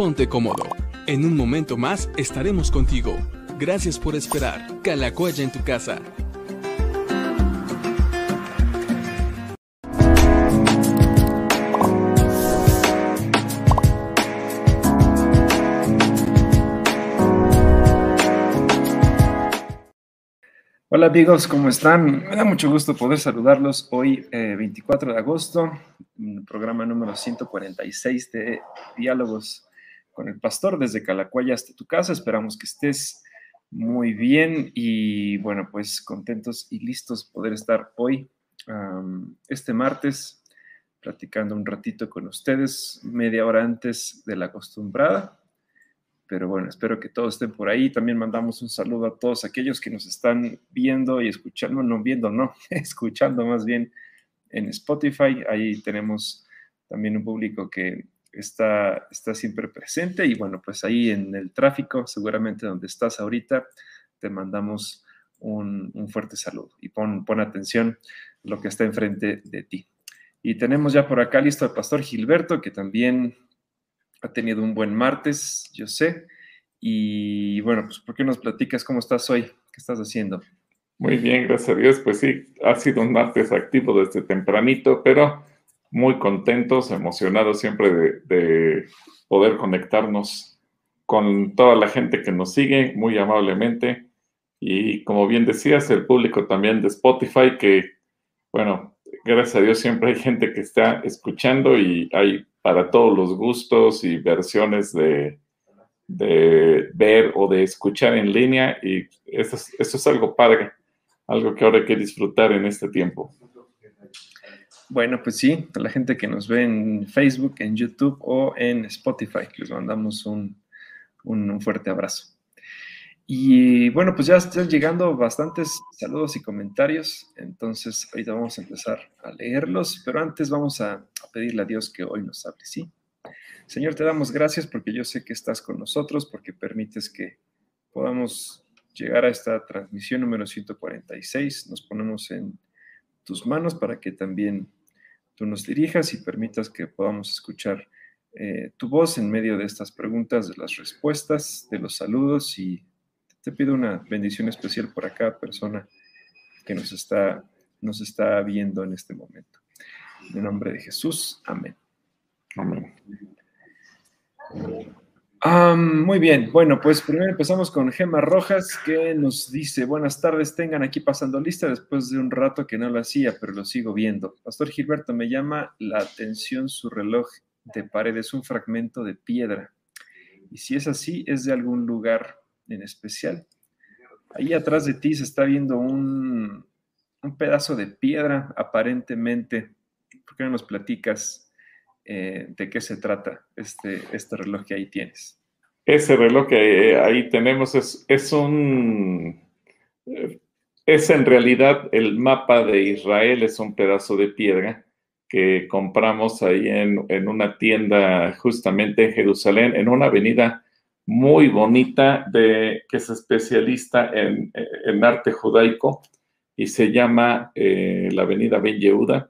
ponte cómodo. En un momento más estaremos contigo. Gracias por esperar. Calacuaya en tu casa. Hola amigos, ¿cómo están? Me da mucho gusto poder saludarlos hoy, 24 eh, de agosto, programa número 146 de Diálogos con el Pastor desde Calacuaya hasta tu casa. Esperamos que estés muy bien y bueno, pues contentos y listos poder estar hoy, este martes, platicando un ratito con ustedes, media hora antes de la acostumbrada pero bueno, espero que todos estén por ahí. También mandamos un saludo a todos aquellos que nos están viendo y escuchando, no viendo, no, escuchando más bien en Spotify. Ahí tenemos también un público que está, está siempre presente y bueno, pues ahí en el tráfico, seguramente donde estás ahorita, te mandamos un, fuerte saludo y pon, pon atención lo que está enfrente de ti. Y tenemos ya por acá listo al pastor Gilberto, que también ha tenido un buen martes, yo sé. Y bueno, pues ¿por qué nos platicas cómo estás hoy? ¿Qué estás haciendo? Muy bien, gracias a Dios. Pues sí, ha sido un martes activo desde tempranito, pero muy contentos, emocionados siempre de, poder conectarnos con toda la gente que nos sigue muy amablemente. Y como bien decías, el público también de Spotify, que, bueno, gracias a Dios siempre hay gente que está escuchando y hay para todos los gustos y versiones de, ver o de escuchar en línea y eso es, algo padre, algo que ahora hay que disfrutar en este tiempo. Bueno, pues sí, a la gente que nos ve en Facebook, en YouTube o en Spotify, les mandamos un, un fuerte abrazo. Y bueno, pues ya están llegando bastantes saludos y comentarios, entonces ahorita vamos a empezar a leerlos, pero antes vamos a, pedirle a Dios que hoy nos hable, ¿sí? Señor, te damos gracias porque yo sé que estás con nosotros, porque permites que podamos llegar a esta transmisión número 146. Nos ponemos en tus manos para que también tú nos dirijas y permitas que podamos escuchar eh, tu voz en medio de estas preguntas, de las respuestas, de los saludos y te pido una bendición especial por cada persona que nos está, nos está viendo en este momento. En nombre de Jesús, amén. Amén. Muy bien, bueno, pues primero empezamos con Gema Rojas, que nos dice, buenas tardes, tengan aquí pasando lista después de un rato que no lo hacía, pero lo sigo viendo. Pastor Gilberto, me llama la atención su reloj de pared, es un fragmento de piedra. Y si es así, es de algún lugar en especial. Ahí atrás de ti se está viendo un, pedazo de piedra, aparentemente. ¿Por qué no nos platicas eh, de qué se trata este, este reloj que ahí tienes? Ese reloj que ahí tenemos es, es un... Es en realidad el mapa de Israel, es un pedazo de piedra que compramos ahí en, en una tienda justamente en Jerusalén, en una avenida muy bonita de, que es especialista en, arte judaico y se llama eh, la Avenida Ben Yehuda.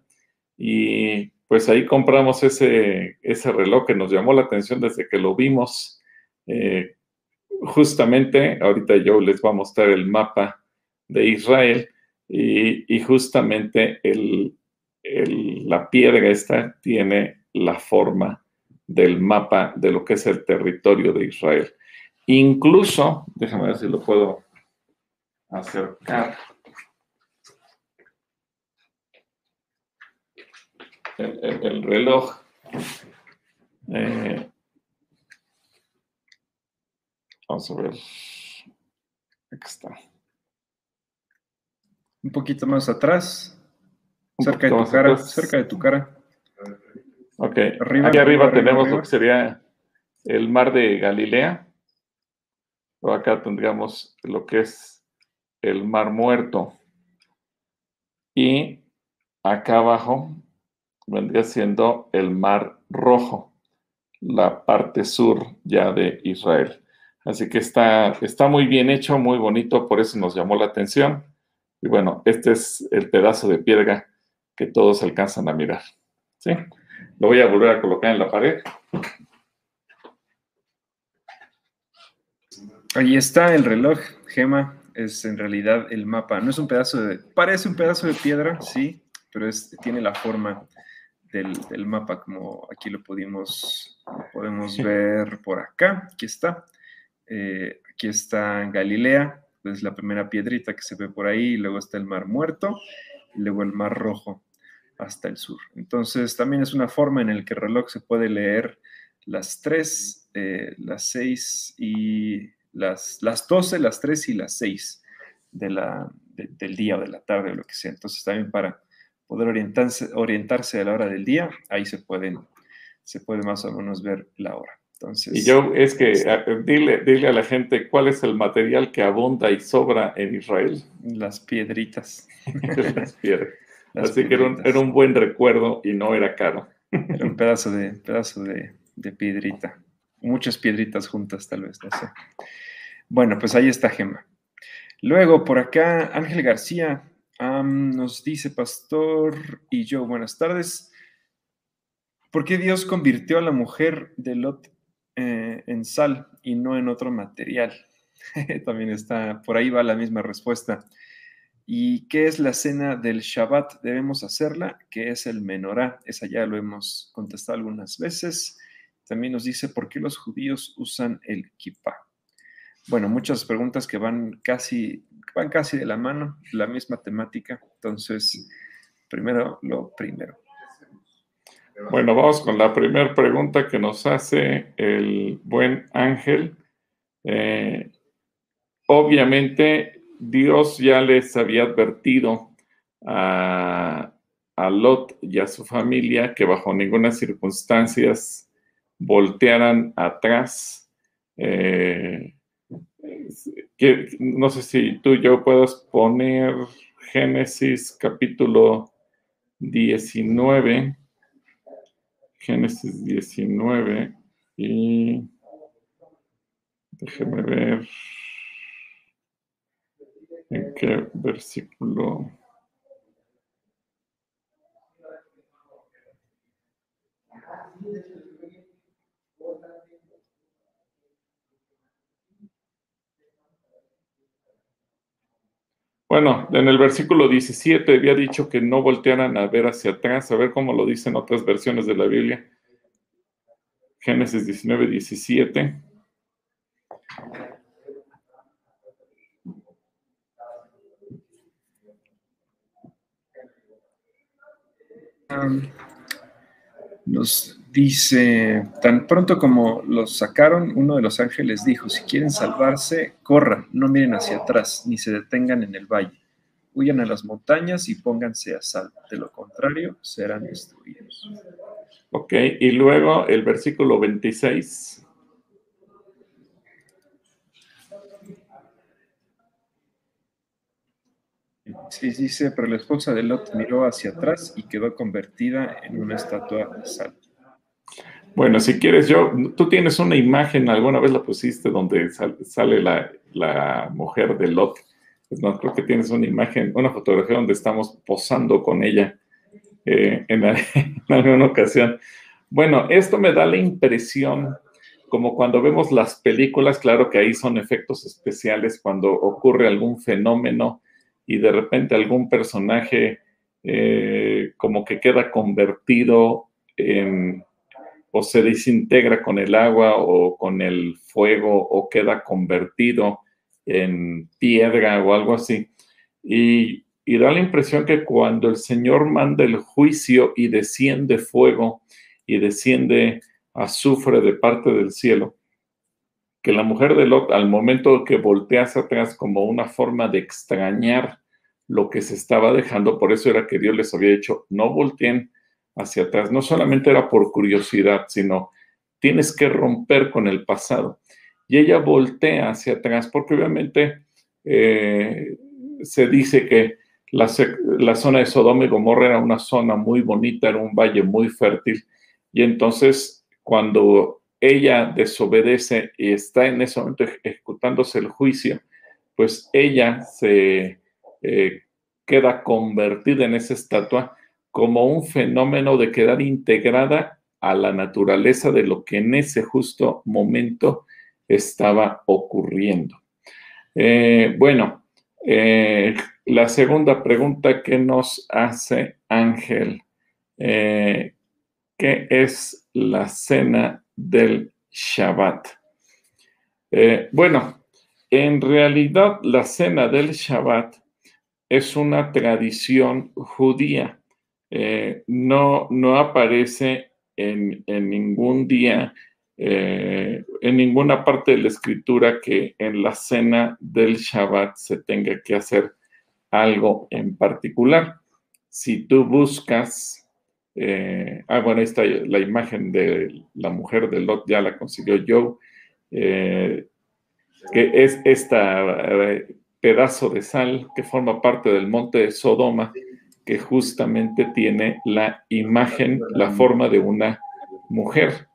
Y pues ahí compramos ese, ese reloj que nos llamó la atención desde que lo vimos. Eh, justamente, ahorita yo les voy a mostrar el mapa de Israel y, justamente la piedra esta tiene la forma del mapa de lo que es el territorio de Israel. Incluso, déjame ver si lo puedo acercar. El, reloj. Eh, vamos a ver. Aquí está. Un poquito más atrás. cerca de tu cara. Cerca de tu cara. Ok, aquí arriba, tenemos lo que sería el mar de Galilea. O acá tendríamos lo que es el mar muerto. Y acá abajo vendría siendo el mar rojo, la parte sur ya de Israel. Así que está, está muy bien hecho, muy bonito, por eso nos llamó la atención. Y bueno, este es el pedazo de piedra que todos alcanzan a mirar. ¿sí? Lo voy a volver a colocar en la pared. Ahí está el reloj, Gema, es en realidad el mapa. No es un pedazo de, parece un pedazo de piedra, sí, pero tiene la forma del, mapa, como aquí lo pudimos, podemos ver por acá. Aquí está. Eh, aquí está Galilea, es la primera piedrita que se ve por ahí, y luego está el Mar Muerto, y luego el Mar Rojo hasta el sur. Entonces, también es una forma en la que el reloj se puede leer las 3, eh, las 6 y las, las 12, las 3 y las 6 de la, del día o de la tarde o lo que sea. Entonces, también para poder orientarse, orientarse a la hora del día, ahí se, pueden, se puede más o menos ver la hora. Entonces, y yo es que dile, dile a la gente cuál es el material que abunda y sobra en Israel. Las piedritas. las piedras. Así que era un, buen recuerdo y no era caro. Era un pedazo de, pedazo de, piedrita. Muchas piedritas juntas, tal vez, no sé. Bueno, pues ahí está Gema. Luego, por acá, Ángel García nos dice, Pastor y yo, buenas tardes. ¿Por qué Dios convirtió a la mujer de Lot eh, en sal y no en otro material? También está, por ahí va la misma respuesta. ¿Y qué es la cena del Shabbat? Debemos hacerla, que es el menorá. Esa ya lo hemos contestado algunas veces. También nos dice por qué los judíos usan el kippah. Bueno, muchas preguntas que van casi, van casi de la mano, la misma temática. Entonces, primero lo primero. Bueno, vamos con la primera pregunta que nos hace el buen Ángel. Eh, obviamente, Dios ya les había advertido a, Lot y a su familia que bajo ninguna circunstancia voltearan atrás. Eh, no sé si tú y yo puedas poner Génesis capítulo 19. Génesis 19 y déjeme ver. ¿En qué versículo? Bueno, en el versículo 17 había dicho que no voltearan a ver hacia atrás, a ver cómo lo dicen otras versiones de la Biblia. Génesis 19, 17. nos dice, tan pronto como los sacaron, uno de los ángeles dijo, si quieren salvarse, corran, no miren hacia atrás, ni se detengan en el valle. Huyan a las montañas y pónganse a salvo. De lo contrario, serán destruidos. Ok, y luego el versículo 26. Sí, dice, pero la esposa de Lot miró hacia atrás y quedó convertida en una estatua de sal. Bueno, si quieres, yo, tú tienes una imagen, alguna vez la pusiste donde sale la, mujer de Lot. No, creo que tienes una imagen, una fotografía donde estamos posando con ella eh, en, en alguna ocasión. Bueno, esto me da la impresión, como cuando vemos las películas, claro que ahí son efectos especiales, cuando ocurre algún fenómeno y de repente algún personaje eh, como que queda convertido en, o se desintegra con el agua o con el fuego o queda convertido en piedra o algo así. Y, da la impresión que cuando el Señor manda el juicio y desciende fuego y desciende azufre de parte del cielo, que la mujer de Lot al momento que voltea hacia atrás como una forma de extrañar lo que se estaba dejando, por eso era que Dios les había dicho, no volteen hacia atrás. No solamente era por curiosidad, sino tienes que romper con el pasado. Y ella voltea hacia atrás, porque obviamente eh, se dice que la, la, zona de Sodoma y Gomorra era una zona muy bonita, era un valle muy fértil, y entonces cuando ella desobedece y está en ese momento ejecutándose el juicio, pues ella se eh, queda convertida en esa estatua como un fenómeno de quedar integrada a la naturaleza de lo que en ese justo momento estaba ocurriendo. Eh, bueno, eh, la segunda pregunta que nos hace Ángel, ¿qué es la cena del Shabbat? bueno, en realidad la cena del Shabbat es una tradición judía. No, no aparece en, en ningún día eh, en ninguna parte de la escritura que en la cena del Shabbat se tenga que hacer algo en particular. Si tú buscas, eh, ah, bueno, ahí está la imagen de la mujer de Lot, ya la consiguió Joe, eh, que es este pedazo de sal que forma parte del monte de Sodoma, que justamente tiene la imagen, la forma de una mujer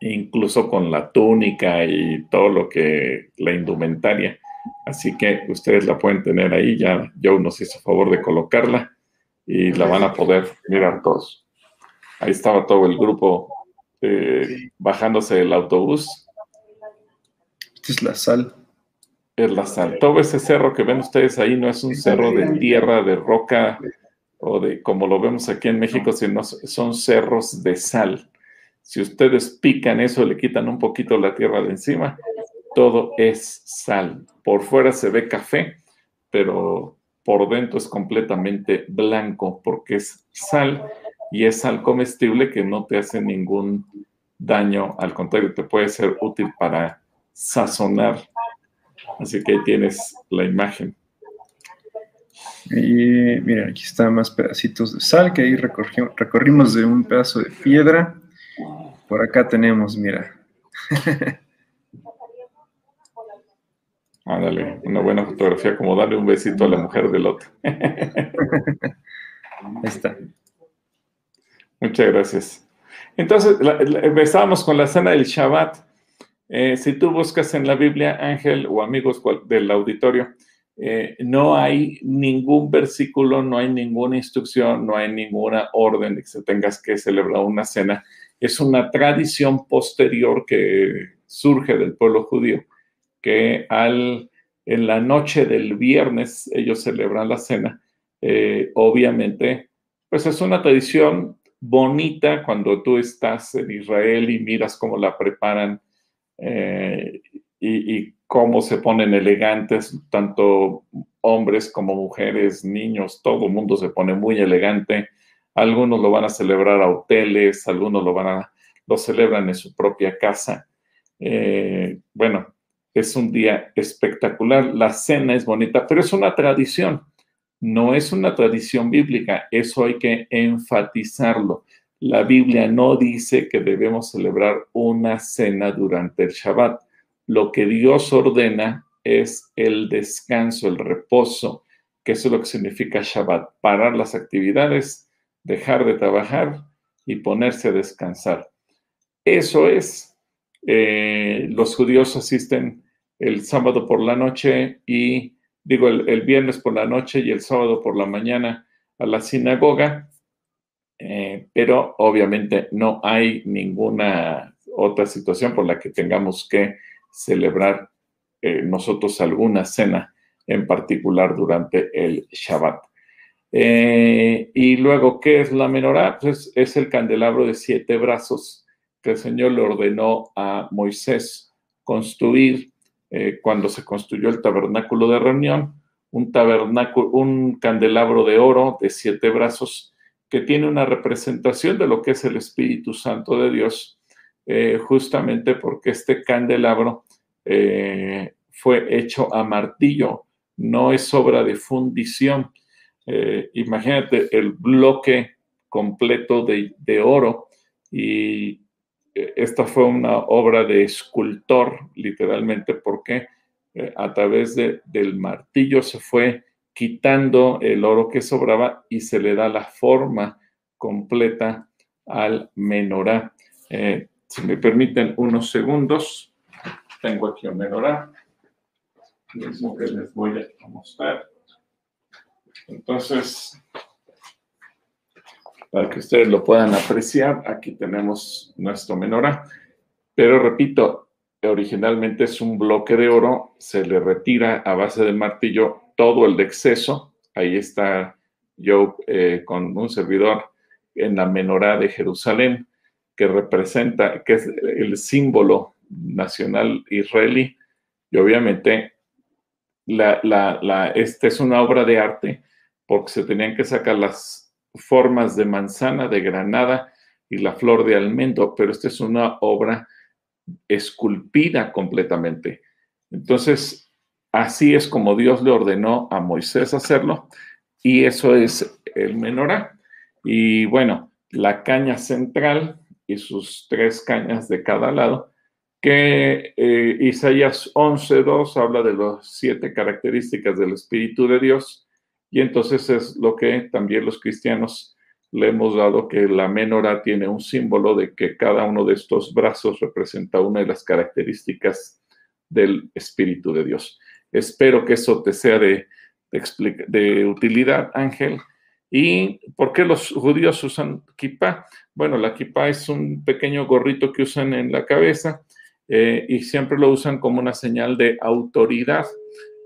incluso con la túnica y todo lo que, la indumentaria. Así que ustedes la pueden tener ahí, ya Joe nos hizo favor de colocarla y la van a poder mirar todos. Ahí estaba todo el grupo eh, bajándose del autobús. Esta es la sal. Es la sal. Todo ese cerro que ven ustedes ahí no es un cerro de tierra, de roca o de como lo vemos aquí en México, sino son cerros de sal. Si ustedes pican eso, le quitan un poquito la tierra de encima, todo es sal. Por fuera se ve café, pero por dentro es completamente blanco porque es sal y es sal comestible que no te hace ningún daño, al contrario, te puede ser útil para sazonar. Así que ahí tienes la imagen. Y miren, aquí están más pedacitos de sal que ahí recorrimos de un pedazo de piedra por acá tenemos, mira. Ándale, una buena fotografía, como darle un besito a la mujer del otro. Ahí está. Muchas gracias. Entonces, empezábamos con la cena del Shabbat. Eh, si tú buscas en la Biblia, Ángel o amigos del auditorio, eh, no hay ningún versículo, no hay ninguna instrucción, no hay ninguna orden de que se tengas que celebrar una cena es una tradición posterior que surge del pueblo judío, que al, en la noche del viernes ellos celebran la cena. Eh, obviamente, pues es una tradición bonita cuando tú estás en Israel y miras cómo la preparan eh, y, cómo se ponen elegantes, tanto hombres como mujeres, niños, todo el mundo se pone muy elegante algunos lo van a celebrar a hoteles, algunos lo van a, lo celebran en su propia casa. Eh, bueno, es un día espectacular, la cena es bonita, pero es una tradición, no es una tradición bíblica, eso hay que enfatizarlo. La Biblia no dice que debemos celebrar una cena durante el Shabbat. Lo que Dios ordena es el descanso, el reposo, que eso es lo que significa Shabbat, parar las actividades dejar de trabajar y ponerse a descansar. Eso es, eh, los judíos asisten el sábado por la noche y, digo, el, viernes por la noche y el sábado por la mañana a la sinagoga, eh, pero obviamente no hay ninguna otra situación por la que tengamos que celebrar eh, nosotros alguna cena en particular durante el Shabbat. Eh, y luego, ¿qué es la menorá? Pues es el candelabro de siete brazos que el Señor le ordenó a Moisés construir cuando se construyó el tabernáculo de reunión, un tabernáculo, un candelabro de oro de siete brazos que tiene una representación de lo que es el Espíritu Santo de Dios, eh, justamente porque este candelabro fue hecho a martillo, no es obra de fundición. Eh, imagínate el bloque completo de, oro y eh, esta fue una obra de escultor, literalmente, porque eh, a través del martillo se fue quitando el oro que sobraba y se le da la forma completa al menorá. si me permiten unos segundos, tengo aquí un menorá. Mismo que les voy a mostrar. Entonces, para que ustedes lo puedan apreciar, aquí tenemos nuestro menorá. Pero repito, originalmente es un bloque de oro, se le retira a base del martillo todo el de exceso. Ahí está yo eh, con un servidor en la menorá de Jerusalén, que representa, que es el símbolo nacional israelí. Y obviamente, la, la, esta es una obra de arte porque se tenían que sacar las formas de manzana, de granada y la flor de almendro, pero esta es una obra esculpida completamente. Entonces, así es como Dios le ordenó a Moisés hacerlo, y eso es el menorá. Y bueno, la caña central y sus tres cañas de cada lado, que eh, Isaías 11.2 habla de las siete características del Espíritu de Dios, y entonces es lo que también los cristianos le hemos dado que la menorá tiene un símbolo de que cada uno de estos brazos representa una de las características del Espíritu de Dios. Espero que eso te sea de, utilidad, Ángel. ¿Y por qué los judíos usan kippah? Bueno, la kippah es un pequeño gorrito que usan en la cabeza eh, y siempre lo usan como una señal de autoridad.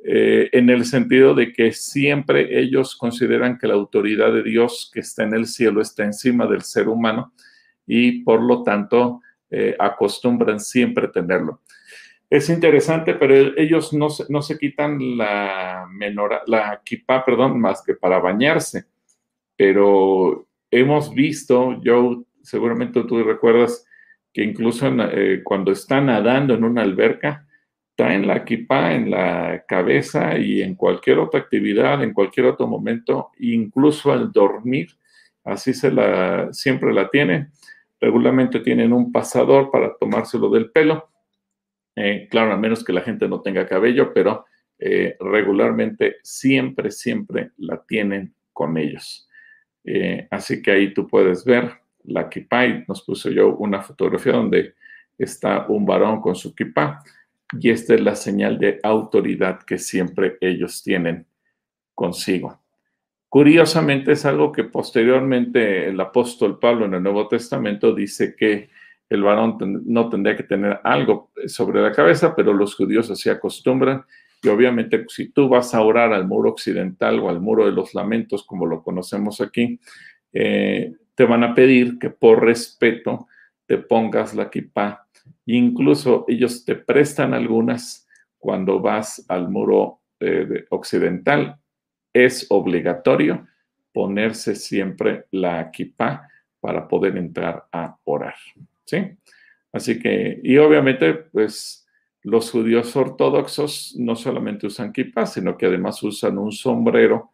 Eh, en el sentido de que siempre ellos consideran que la autoridad de Dios que está en el cielo está encima del ser humano y por lo tanto eh, acostumbran siempre tenerlo. Es interesante, pero ellos no se, no se quitan la menora, la kippah, perdón, más que para bañarse. Pero hemos visto, yo seguramente tú recuerdas que incluso eh, cuando están nadando en una alberca, traen la equipa en la cabeza y en cualquier otra actividad, en cualquier otro momento, incluso al dormir, así se la, siempre la tienen. Regularmente tienen un pasador para tomárselo del pelo. Eh, claro, a menos que la gente no tenga cabello, pero eh, regularmente siempre, siempre la tienen con ellos. Eh, así que ahí tú puedes ver la kippah y nos puso yo una fotografía donde está un varón con su kippah y esta es la señal de autoridad que siempre ellos tienen consigo. Curiosamente es algo que posteriormente el apóstol Pablo en el Nuevo Testamento dice que el varón no tendría que tener algo sobre la cabeza, pero los judíos así acostumbran. Y obviamente si tú vas a orar al muro occidental o al muro de los lamentos, como lo conocemos aquí, eh, te van a pedir que por respeto te pongas la kippah Incluso ellos te prestan algunas cuando vas al muro eh, occidental. Es obligatorio ponerse siempre la kippah para poder entrar a orar. ¿Sí? Así que, y obviamente, pues los judíos ortodoxos no solamente usan kippah, sino que además usan un sombrero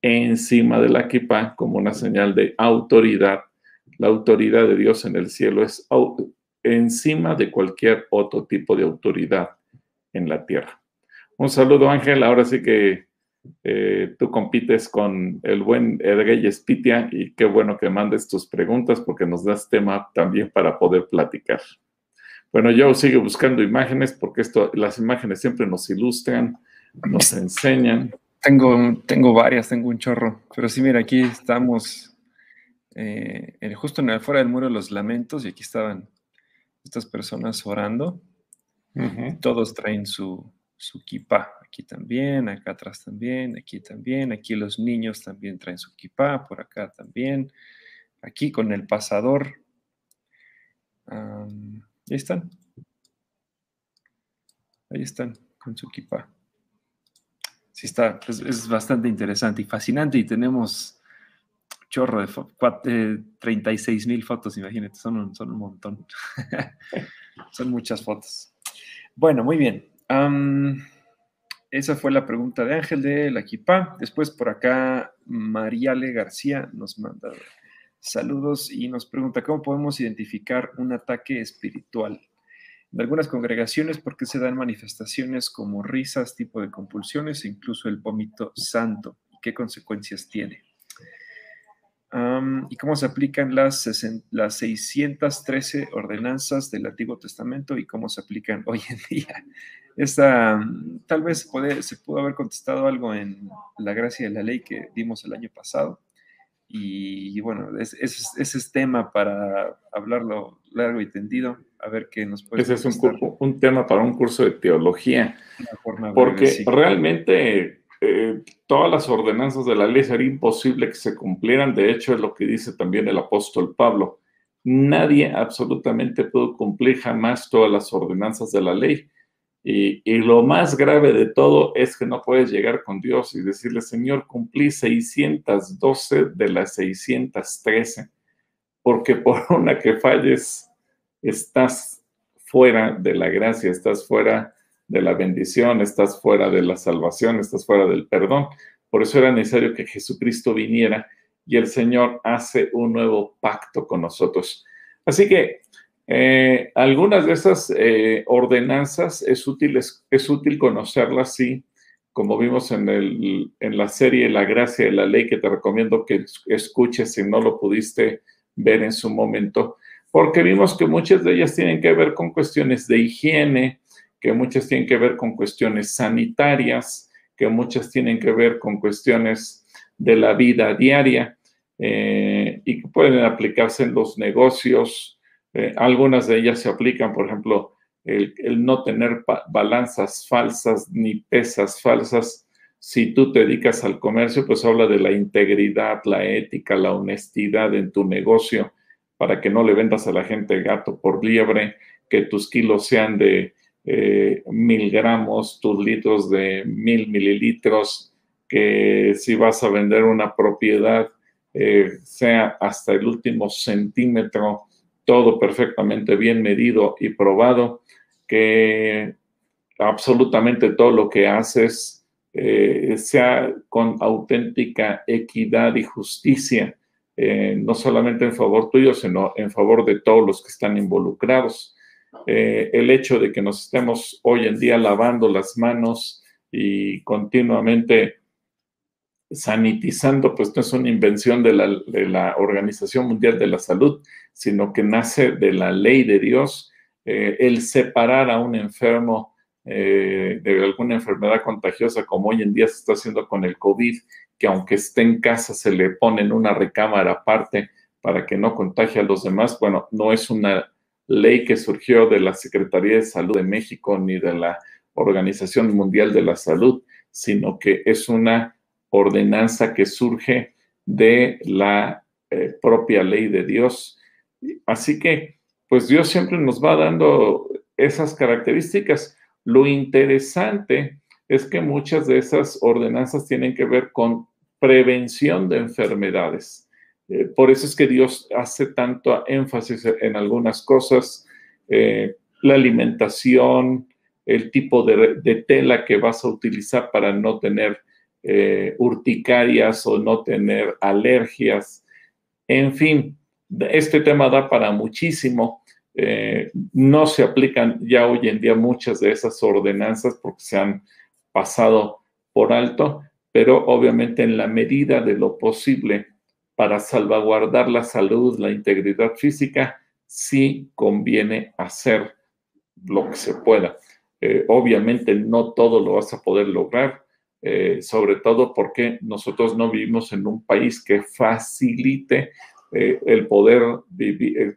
encima de la kippah como una señal de autoridad. La autoridad de Dios en el cielo es encima de cualquier otro tipo de autoridad en la tierra. Un saludo, Ángel. Ahora sí que eh, tú compites con el buen Edgay Espitia y qué bueno que mandes tus preguntas porque nos das tema también para poder platicar. Bueno, yo sigo buscando imágenes porque esto, las imágenes siempre nos ilustran, nos enseñan. Tengo, tengo varias, tengo un chorro, pero sí, mira, aquí estamos eh, justo en el, fuera del muro de los lamentos y aquí estaban estas personas orando. Todos traen su, su kippah. Aquí también, acá atrás también, aquí también. Aquí los niños también traen su kippah, por acá también. Aquí con el pasador. ahí están. Ahí están, con su kippah. Sí, está, es bastante interesante y fascinante y tenemos chorro de 36 mil fotos, imagínate, son un, son un montón. son muchas fotos. Bueno, muy bien. Esa fue la pregunta de Ángel de la Equipa. Después por acá, Mariale García nos manda saludos y nos pregunta cómo podemos identificar un ataque espiritual. En algunas congregaciones, ¿por qué se dan manifestaciones como risas, tipo de compulsiones e incluso el vómito santo? ¿Y qué consecuencias tiene? y cómo se aplican las, las 613 ordenanzas del Antiguo Testamento y cómo se aplican hoy en día. Esta, tal vez puede, se pudo haber contestado algo en la gracia de la ley que dimos el año pasado, Y bueno, ese es, tema para hablarlo largo y tendido, a ver qué nos puede Ese es un, un, tema para un curso de teología, porque realmente eh, todas las ordenanzas de la ley sería imposible que se cumplieran, de hecho es lo que dice también el apóstol Pablo, nadie absolutamente pudo cumplir jamás todas las ordenanzas de la ley. Y, lo más grave de todo es que no puedes llegar con Dios y decirle, Señor, cumplí 612 de las 613, porque por una que falles, estás fuera de la gracia, estás fuera de la bendición, estás fuera de la salvación, estás fuera del perdón. Por eso era necesario que Jesucristo viniera y el Señor hace un nuevo pacto con nosotros. Así que eh, algunas de esas eh, ordenanzas es útil, es, útil conocerlas, sí, como vimos en, el, en la serie La gracia de la ley, que te recomiendo que escuches si no lo pudiste ver en su momento, porque vimos que muchas de ellas tienen que ver con cuestiones de higiene, que muchas tienen que ver con cuestiones sanitarias, que muchas tienen que ver con cuestiones de la vida diaria eh, y que pueden aplicarse en los negocios, eh, algunas de ellas se aplican, por ejemplo, el, no tener balanzas falsas ni pesas falsas. Si tú te dedicas al comercio, pues habla de la integridad, la ética, la honestidad en tu negocio, para que no le vendas a la gente gato por liebre, que tus kilos sean de eh, mil gramos, tus litros de mil mililitros, que si vas a vender una propiedad, eh, sea hasta el último centímetro todo perfectamente bien medido y probado, que absolutamente todo lo que haces eh, sea con auténtica equidad y justicia, eh, no solamente en favor tuyo, sino en favor de todos los que están involucrados. Eh, el hecho de que nos estemos hoy en día lavando las manos y continuamente sanitizando, pues no es una invención de la, Organización Mundial de la Salud, sino que nace de la ley de Dios, eh, el separar a un enfermo eh, de alguna enfermedad contagiosa, como hoy en día se está haciendo con el COVID, que aunque esté en casa se le pone en una recámara aparte para que no contagie a los demás. Bueno, no es una ley que surgió de la Secretaría de Salud de México ni de la Organización Mundial de la Salud, sino que es una ordenanza que surge de la eh, propia ley de Dios. Así que, pues Dios siempre nos va dando esas características. Lo interesante es que muchas de esas ordenanzas tienen que ver con prevención de enfermedades. Eh, por eso es que Dios hace tanto énfasis en algunas cosas, eh, la alimentación, el tipo de, tela que vas a utilizar para no tener eh, urticarias o no tener alergias. En fin, este tema da para muchísimo. Eh, no se aplican ya hoy en día muchas de esas ordenanzas porque se han pasado por alto, pero obviamente en la medida de lo posible para salvaguardar la salud, la integridad física, sí conviene hacer lo que se pueda. Eh, obviamente no todo lo vas a poder lograr, eh, sobre todo porque nosotros no vivimos en un país que facilite eh, el poder eh,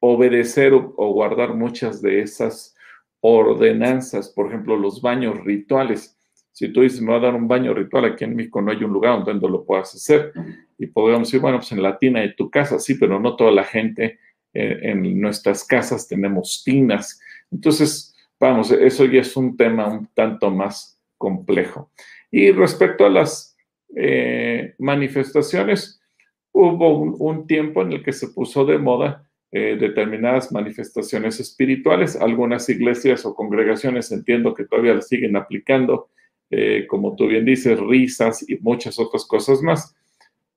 obedecer o, guardar muchas de esas ordenanzas, por ejemplo, los baños rituales. Si tú dices, me va a dar un baño ritual, aquí en México no hay un lugar donde lo puedas hacer. Y podríamos decir, bueno, pues en la tina de tu casa, sí, pero no toda la gente en nuestras casas tenemos tinas. Entonces, vamos, eso ya es un tema un tanto más complejo. Y respecto a las eh, manifestaciones, hubo un, tiempo en el que se puso de moda eh, determinadas manifestaciones espirituales. Algunas iglesias o congregaciones entiendo que todavía las siguen aplicando, eh, como tú bien dices, risas y muchas otras cosas más.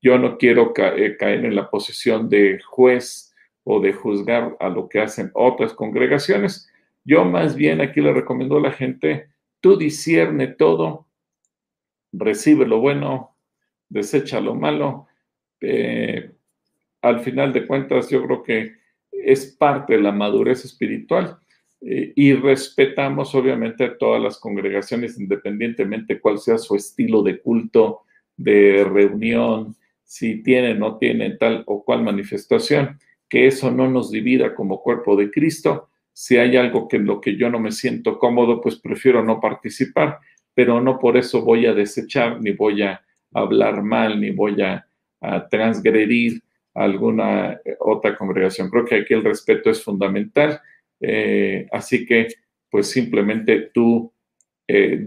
Yo no quiero caer en la posición de juez o de juzgar a lo que hacen otras congregaciones. Yo más bien aquí le recomiendo a la gente Tú discierne todo, recibe lo bueno, desecha lo malo. Eh, al final de cuentas, yo creo que es parte de la madurez espiritual eh, y respetamos obviamente a todas las congregaciones independientemente cuál sea su estilo de culto, de reunión, si tienen o no tienen tal o cual manifestación, que eso no nos divida como cuerpo de Cristo. Si hay algo que en lo que yo no me siento cómodo, pues prefiero no participar, pero no por eso voy a desechar, ni voy a hablar mal, ni voy a, transgredir alguna eh, otra congregación. Creo que aquí el respeto es fundamental. Eh, así que, pues simplemente tú eh,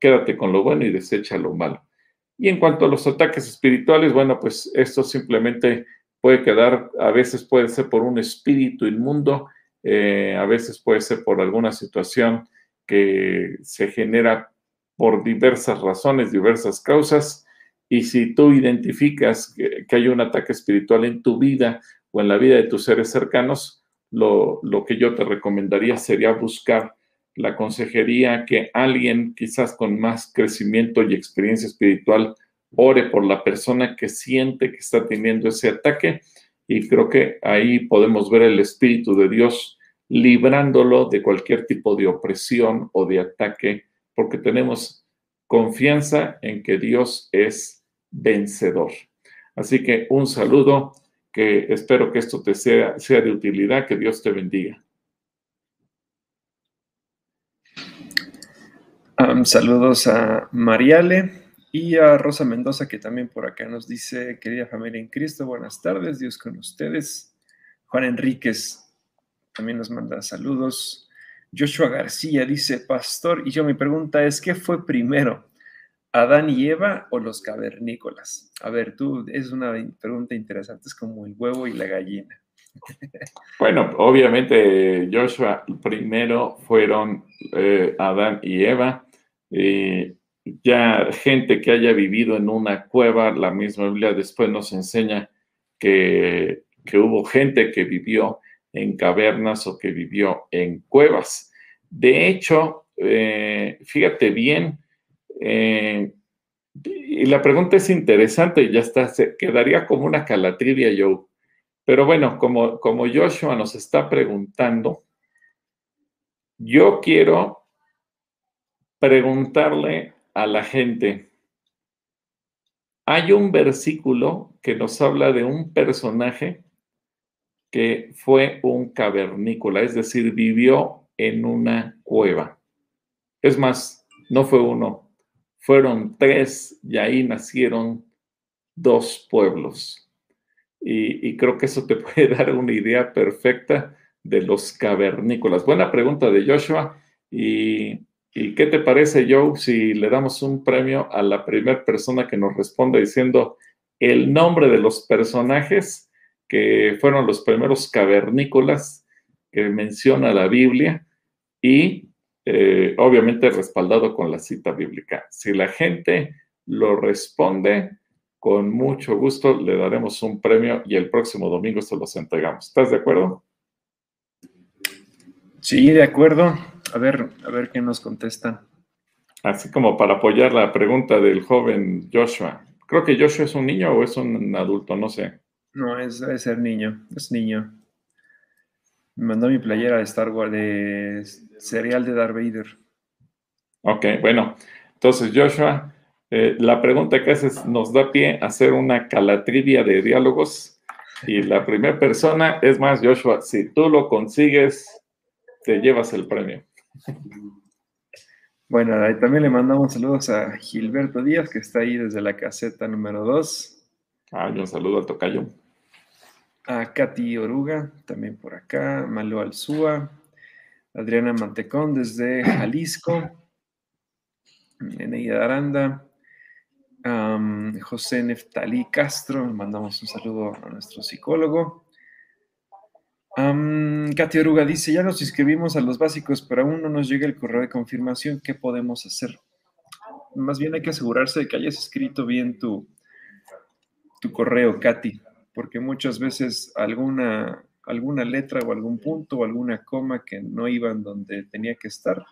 quédate con lo bueno y desecha lo malo. Y en cuanto a los ataques espirituales, bueno, pues esto simplemente puede quedar, a veces puede ser por un espíritu inmundo, eh, a veces puede ser por alguna situación que se genera por diversas razones, diversas causas. Y si tú identificas que, hay un ataque espiritual en tu vida o en la vida de tus seres cercanos, lo, lo que yo te recomendaría sería buscar la consejería, que alguien quizás con más crecimiento y experiencia espiritual ore por la persona que siente que está teniendo ese ataque y creo que ahí podemos ver el Espíritu de Dios librándolo de cualquier tipo de opresión o de ataque, porque tenemos confianza en que Dios es vencedor. Así que un saludo, que espero que esto te sea, sea de utilidad, que Dios te bendiga. saludos a Mariale y a Rosa Mendoza, que también por acá nos dice, querida familia en Cristo, buenas tardes, Dios con ustedes. Juan Enríquez también nos manda saludos. Joshua García dice, pastor, y yo mi pregunta es, ¿qué fue primero? ¿Adán y Eva o los cavernícolas? A ver, tú, es una pregunta interesante, es como el huevo y la gallina. Bueno, obviamente, Joshua, primero fueron eh, Adán y Eva. Ya gente que haya vivido en una cueva, la misma Biblia después nos enseña que, hubo gente que vivió en cavernas o que vivió en cuevas. De hecho, eh, fíjate bien, eh, y la pregunta es interesante, ya está, se quedaría como una calatrivia, yo. Pero bueno, como, como Joshua nos está preguntando, yo quiero preguntarle a la gente, hay un versículo que nos habla de un personaje que fue un cavernícola, es decir, vivió en una cueva. Es más, no fue uno, fueron tres y ahí nacieron dos pueblos. Y, creo que eso te puede dar una idea perfecta de los cavernícolas. Buena pregunta de Joshua. ¿Y, qué te parece, Joe, si le damos un premio a la primera persona que nos responda diciendo el nombre de los personajes que fueron los primeros cavernícolas que menciona la Biblia y eh, obviamente respaldado con la cita bíblica? Si la gente lo responde, con mucho gusto le daremos un premio y el próximo domingo se los entregamos. ¿Estás de acuerdo? Sí, de acuerdo. A ver, a ver qué nos contestan. Así como para apoyar la pregunta del joven Joshua. Creo que Joshua es un niño o es un adulto, no sé. No, es, debe ser niño, es niño. Me mandó mi playera de Star Wars de cereal de Darth Vader. Ok, bueno. Entonces, Joshua, eh, la pregunta que haces nos da pie a hacer una calatrivia de diálogos. Y la primera persona es más, Joshua, si tú lo consigues, te llevas el premio. Bueno, también le mandamos saludos a Gilberto Díaz, que está ahí desde la caseta número 2. Ah, un saludo al tocayo. A Katy Oruga, también por acá. Malo Alzúa. Adriana Mantecón desde Jalisco. Eneida Aranda. José Neftalí Castro, mandamos un saludo a nuestro psicólogo. Katy Oruga dice, ya nos inscribimos a los básicos, pero aún no nos llega el correo de confirmación. ¿Qué podemos hacer? Más bien hay que asegurarse de que hayas escrito bien tu, tu correo, Katy, porque muchas veces alguna, alguna letra o algún punto o alguna coma que no iban donde tenía que estar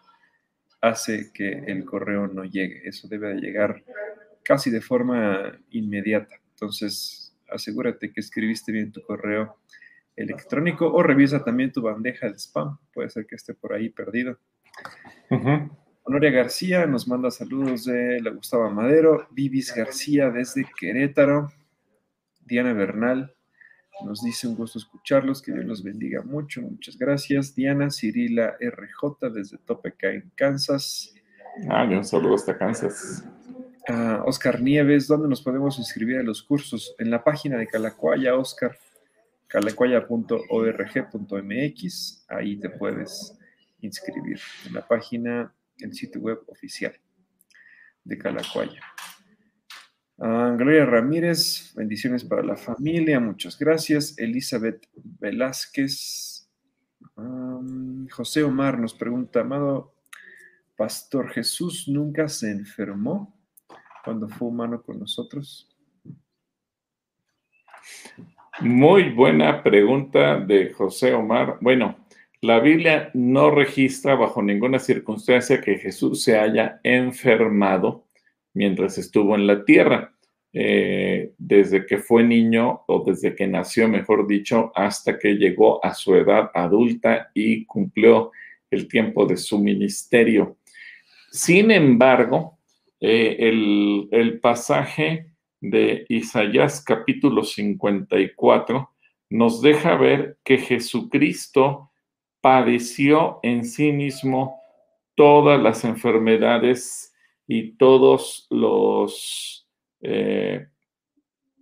hace que el correo no llegue. Eso debe de llegar casi de forma inmediata. Entonces, asegúrate que escribiste bien tu correo electrónico o revisa también tu bandeja de spam. Puede ser que esté por ahí perdido. Honoria García nos manda saludos de la Gustavo Madero. Vivis García desde Querétaro. Diana Bernal nos dice un gusto escucharlos, que Dios los bendiga mucho, muchas gracias. Diana Cirila RJ desde Topeka en Kansas. Ah, un saludo hasta Kansas. Uh, Oscar Nieves, ¿dónde nos podemos inscribir a los cursos? En la página de Calacuaya, Oscar, calacuaya.org.mx, ahí te puedes inscribir en la página, el sitio web oficial de Calacuaya. Uh, Gloria Ramírez, bendiciones para la familia, muchas gracias. Elizabeth Velázquez. José Omar nos pregunta, amado Pastor Jesús, ¿nunca se enfermó? cuando fue humano con nosotros? Muy buena pregunta de José Omar. Bueno, la Biblia no registra bajo ninguna circunstancia que Jesús se haya enfermado mientras estuvo en la tierra, eh, desde que fue niño o desde que nació, mejor dicho, hasta que llegó a su edad adulta y cumplió el tiempo de su ministerio. Sin embargo, eh, el, pasaje de Isaías capítulo 54 nos deja ver que Jesucristo padeció en sí mismo todas las enfermedades y todos los, eh,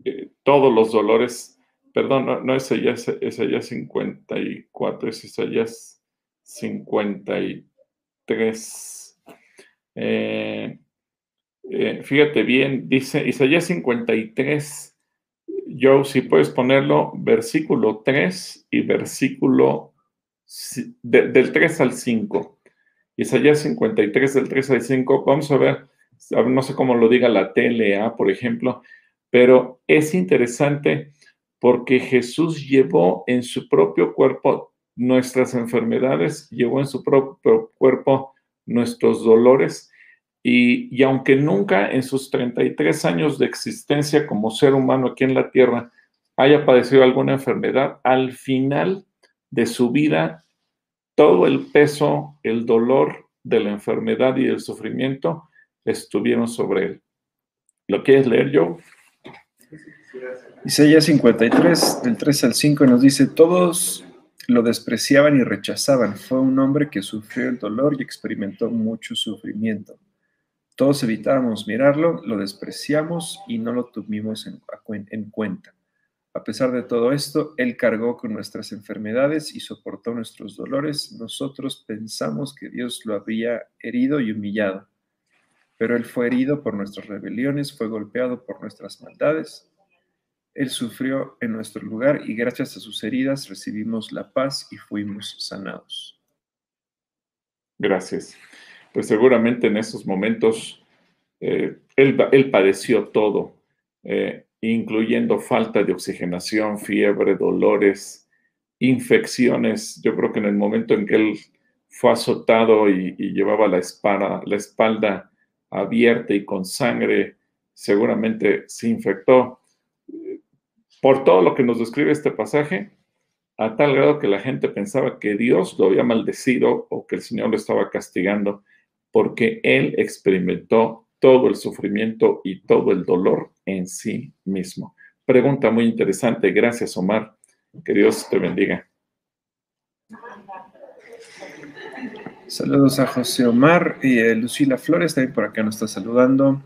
eh, todos los dolores. Perdón, no, no es Isaías, es Isaías 54, es Isaías 53. Eh, eh, fíjate bien, dice Isaías 53, Joe, si puedes ponerlo, versículo 3 y versículo del 3 al 5. Isaías 53 del 3 al 5, vamos a ver, no sé cómo lo diga la TLA, por ejemplo, pero es interesante porque Jesús llevó en su propio cuerpo nuestras enfermedades, llevó en su propio cuerpo nuestros dolores y, aunque nunca en sus 33 años de existencia como ser humano aquí en la Tierra haya padecido alguna enfermedad, al final de su vida, todo el peso, el dolor de la enfermedad y el sufrimiento estuvieron sobre él. ¿Lo quieres leer, yo? Isaías 53, del 3 al 5, nos dice, todos lo despreciaban y rechazaban. Fue un hombre que sufrió el dolor y experimentó mucho sufrimiento todos evitábamos mirarlo, lo despreciamos y no lo tuvimos en, cuenta. A pesar de todo esto, Él cargó con nuestras enfermedades y soportó nuestros dolores. Nosotros pensamos que Dios lo había herido y humillado, pero Él fue herido por nuestras rebeliones, fue golpeado por nuestras maldades. Él sufrió en nuestro lugar y gracias a sus heridas recibimos la paz y fuimos sanados. Gracias pues seguramente en esos momentos eh, él, padeció todo, eh, incluyendo falta de oxigenación, fiebre, dolores, infecciones. Yo creo que en el momento en que él fue azotado y, llevaba la, la espalda abierta y con sangre, seguramente se infectó. Por todo lo que nos describe este pasaje, a tal grado que la gente pensaba que Dios lo había maldecido o que el Señor lo estaba castigando porque Él experimentó todo el sufrimiento y todo el dolor en sí mismo. Pregunta muy interesante. Gracias, Omar. Que Dios te bendiga. Saludos a José Omar y a Lucila Flores, también por acá nos está saludando.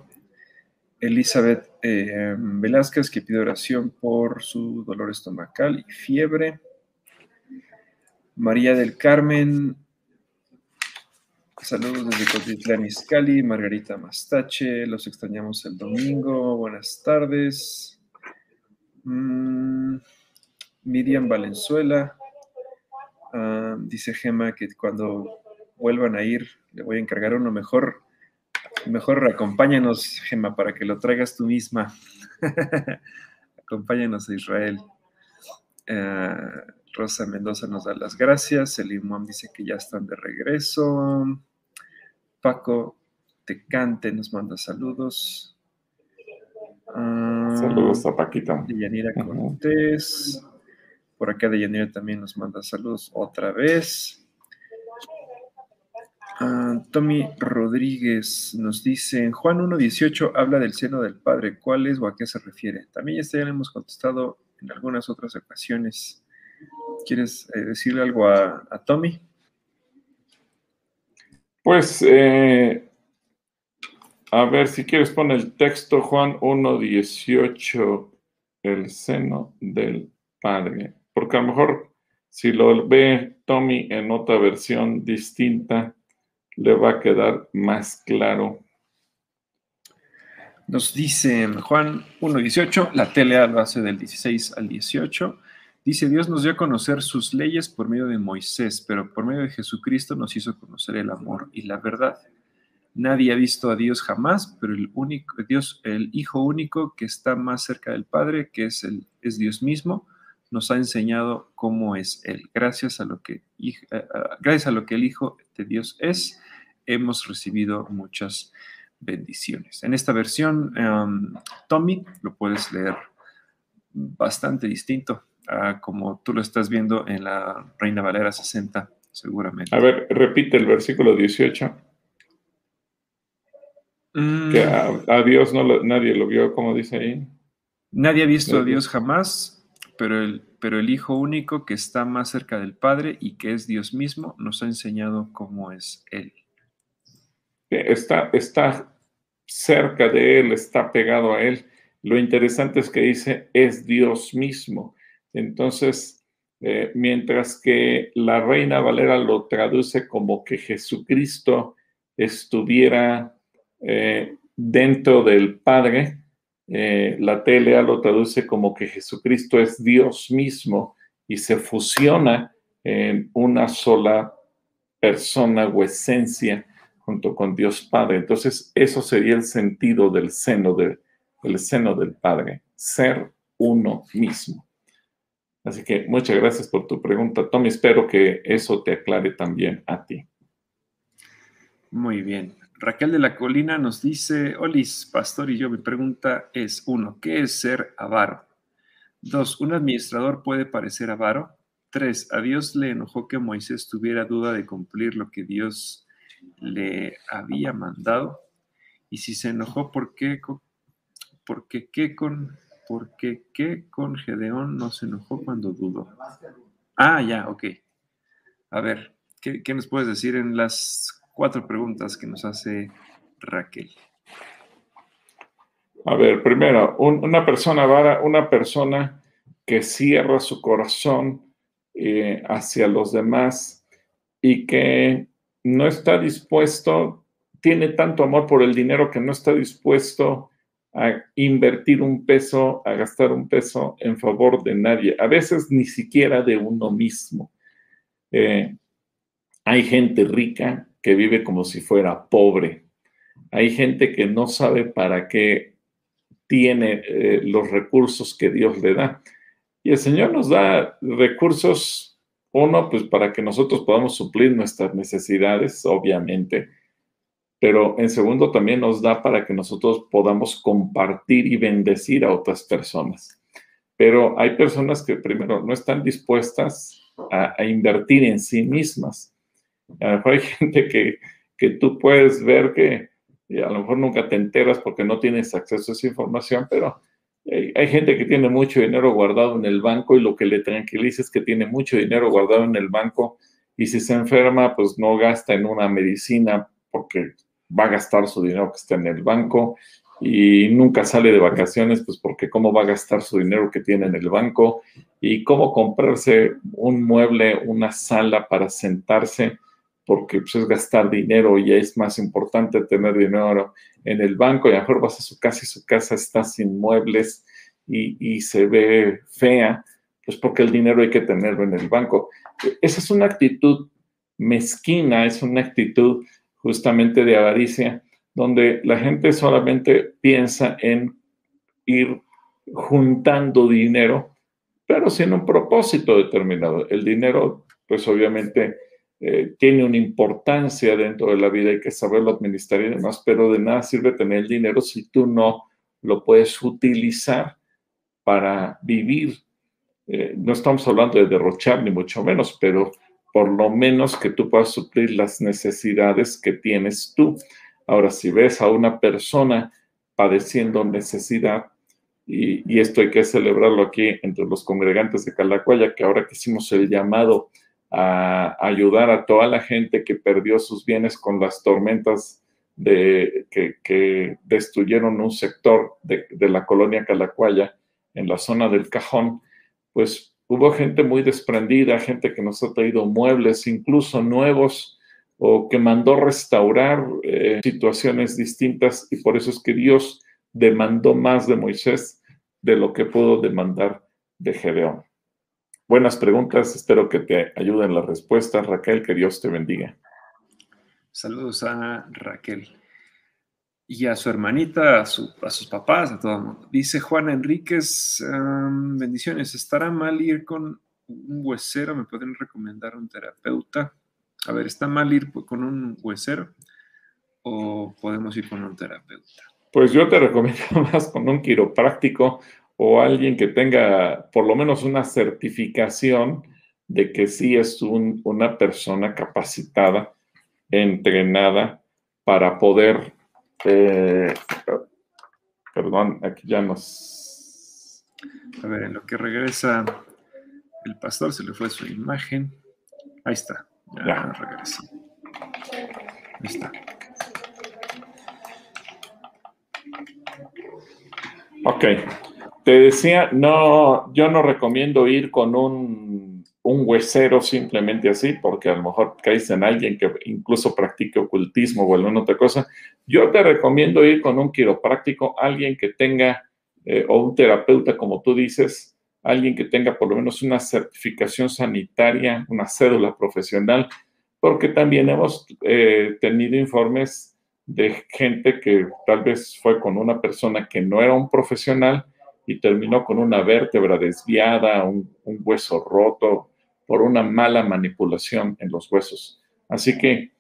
Elizabeth eh, Velázquez, que pide oración por su dolor estomacal y fiebre. María del Carmen Saludos desde Cotitlán Izcalli, Margarita Mastache, los extrañamos el domingo, buenas tardes. Mm, Miriam Valenzuela, ah, dice Gema que cuando vuelvan a ir le voy a encargar uno mejor. Mejor acompáñanos, Gema, para que lo traigas tú misma. acompáñanos a Israel. Ah, Rosa Mendoza nos da las gracias. El imán dice que ya están de regreso. Paco Tecante nos manda saludos. Ah, saludos a Paquita. Deyanira Cortés. Por acá Deyanira también nos manda saludos otra vez. Ah, Tommy Rodríguez nos dice, Juan 1.18 habla del seno del Padre. ¿Cuál es o a qué se refiere? También ya le hemos contestado en algunas otras ocasiones. ¿Quieres eh, decirle algo a, Tommy? Pues, eh, a ver, si quieres poner el texto, Juan 1.18, el seno del Padre. Porque a lo mejor si lo ve Tommy en otra versión distinta, le va a quedar más claro. Nos dice Juan 1.18, la telea lo hace del 16 al 18. Dice, Dios nos dio a conocer sus leyes por medio de Moisés, pero por medio de Jesucristo nos hizo conocer el amor y la verdad. Nadie ha visto a Dios jamás, pero el único Dios, el Hijo único que está más cerca del Padre, que es el es Dios mismo, nos ha enseñado cómo es Él. Gracias a lo que, eh, gracias a lo que el Hijo de Dios es, hemos recibido muchas bendiciones. En esta versión, em, Tommy, lo puedes leer bastante distinto a como tú lo estás viendo en la Reina Valera 60, seguramente. A ver, repite el versículo 18. Mm. Que a, Dios no nadie lo vio, como dice ahí. Nadie ha visto a Dios jamás, pero el, pero el Hijo único que está más cerca del Padre y que es Dios mismo nos ha enseñado cómo es Él. Está, está cerca de Él, está pegado a Él. Lo interesante es que dice, es Dios mismo. Entonces, eh, mientras que la Reina Valera lo traduce como que Jesucristo estuviera eh, dentro del Padre, eh, la TLA lo traduce como que Jesucristo es Dios mismo y se fusiona en una sola persona o esencia junto con Dios Padre. Entonces, eso sería el sentido del seno, del seno del Padre, ser uno mismo. Así que muchas gracias por tu pregunta, Tommy. Espero que eso te aclare también a ti. Muy bien. Raquel de la Colina nos dice, Olis, pastor y yo, mi pregunta es, uno, ¿qué es ser avaro? Dos, ¿un administrador puede parecer avaro? Tres, ¿a Dios le enojó que Moisés tuviera duda de cumplir lo que Dios le había mandado? Y si se enojó, ¿por qué, por qué, con, por qué, qué con Gedeón no se enojó cuando dudó? Ah, ya, ok. A ver, ¿qué, qué nos puedes decir en las cuatro preguntas que nos hace Raquel. A ver, primero, una persona vara, una persona que cierra su corazón eh, hacia los demás y que no está dispuesto, tiene tanto amor por el dinero que no está dispuesto a invertir un peso, a gastar un peso en favor de nadie, a veces ni siquiera de uno mismo. Eh, hay gente rica que vive como si fuera pobre. Hay gente que no sabe para qué tiene eh, los recursos que Dios le da. Y el Señor nos da recursos, uno, pues para que nosotros podamos suplir nuestras necesidades, obviamente, pero en segundo también nos da para que nosotros podamos compartir y bendecir a otras personas. Pero hay personas que primero no están dispuestas a invertir en sí mismas a lo mejor hay gente que, que tú puedes ver que a lo mejor nunca te enteras porque no tienes acceso a esa información, pero hay, hay, gente que tiene mucho dinero guardado en el banco y lo que le tranquiliza es que tiene mucho dinero guardado en el banco y si se enferma, pues no gasta en una medicina porque va a gastar su dinero que está en el banco y nunca sale de vacaciones, pues porque cómo va a gastar su dinero que tiene en el banco y cómo comprarse un mueble, una sala para sentarse porque pues, es gastar dinero y es más importante tener dinero en el banco y a lo mejor vas a su casa y su casa está sin muebles y, se ve fea, pues porque el dinero hay que tenerlo en el banco. Esa es una actitud mezquina, es una actitud justamente de avaricia, donde la gente solamente piensa en ir juntando dinero, pero sin un propósito determinado. El dinero, pues obviamente eh, tiene una importancia dentro de la vida, hay que saberlo administrar y demás, pero de nada sirve tener el dinero si tú no lo puedes utilizar para vivir. Eh, no estamos hablando de derrochar, ni mucho menos, pero por lo menos que tú puedas suplir las necesidades que tienes tú. Ahora, si ves a una persona padeciendo necesidad, y, esto hay que celebrarlo aquí entre los congregantes de Calacuaya, que ahora que hicimos el llamado a ayudar a toda la gente que perdió sus bienes con las tormentas de, que, destruyeron un sector de, de, la colonia Calacuaya en la zona del Cajón, pues hubo gente muy desprendida, gente que nos ha traído muebles, incluso nuevos, o que mandó restaurar eh, situaciones distintas, y por eso es que Dios demandó más de Moisés de lo que pudo demandar de Gedeón. Buenas preguntas, espero que te ayuden las respuestas. Raquel, que Dios te bendiga. Saludos a Raquel y a su hermanita, a, sus papás, a todo el mundo. Dice Juana Enríquez, bendiciones, ¿estará mal ir con un huesero? ¿Me pueden recomendar un terapeuta? A ver, ¿está mal ir con un huesero o podemos ir con un terapeuta? Pues yo te recomiendo más con un quiropráctico o alguien que tenga por lo menos una certificación de que sí es una persona capacitada, entrenada para poder, eh, perdón, aquí ya nos... A ver, en lo que regresa el pastor, se le fue su imagen. Ahí está, ya, ya. regresa. Ahí está. Ok. Te decía, no, yo no recomiendo ir con un, un huesero simplemente así, porque a lo mejor caes en alguien que incluso practique ocultismo o alguna otra cosa. Yo te recomiendo ir con un quiropráctico, alguien que tenga, eh, o un terapeuta, como tú dices, alguien que tenga por lo menos una certificación sanitaria, una cédula profesional, porque también hemos eh, tenido informes de gente que tal vez fue con una persona que no era un profesional y terminó con una vértebra desviada, un, hueso roto por una mala manipulación en los huesos. Así que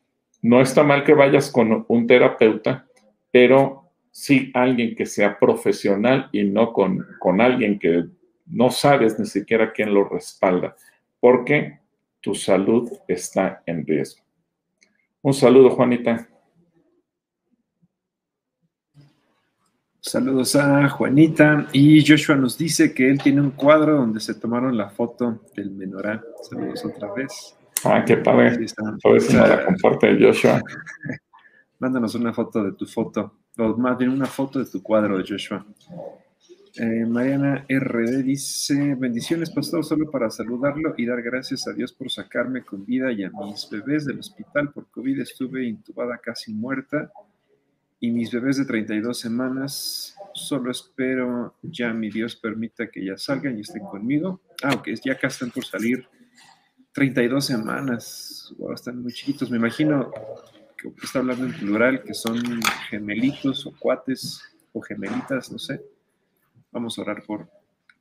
no está mal que vayas con un terapeuta, pero sí alguien que sea profesional y no con, con alguien que no sabes ni siquiera quién lo respalda, porque tu salud está en riesgo. Un saludo, Juanita. Saludos a Juanita. Y Joshua nos dice que él tiene un cuadro donde se tomaron la foto del menorá. Saludos otra vez. Ah, qué padre. Por eso la comparte Joshua. Mándanos una foto de tu foto, o más bien una foto de tu cuadro, Joshua. Eh, Mariana RD dice, bendiciones, pastor, solo para saludarlo y dar gracias a Dios por sacarme con vida y a mis bebés del hospital por COVID. Estuve intubada casi muerta y mis bebés de 32 semanas, solo espero ya mi Dios permita que ya salgan y estén conmigo. Ah, ok, ya acá están por salir 32 semanas, están muy chiquitos, me imagino que está hablando en plural, que son gemelitos o cuates o gemelitas, no sé. Vamos a orar por,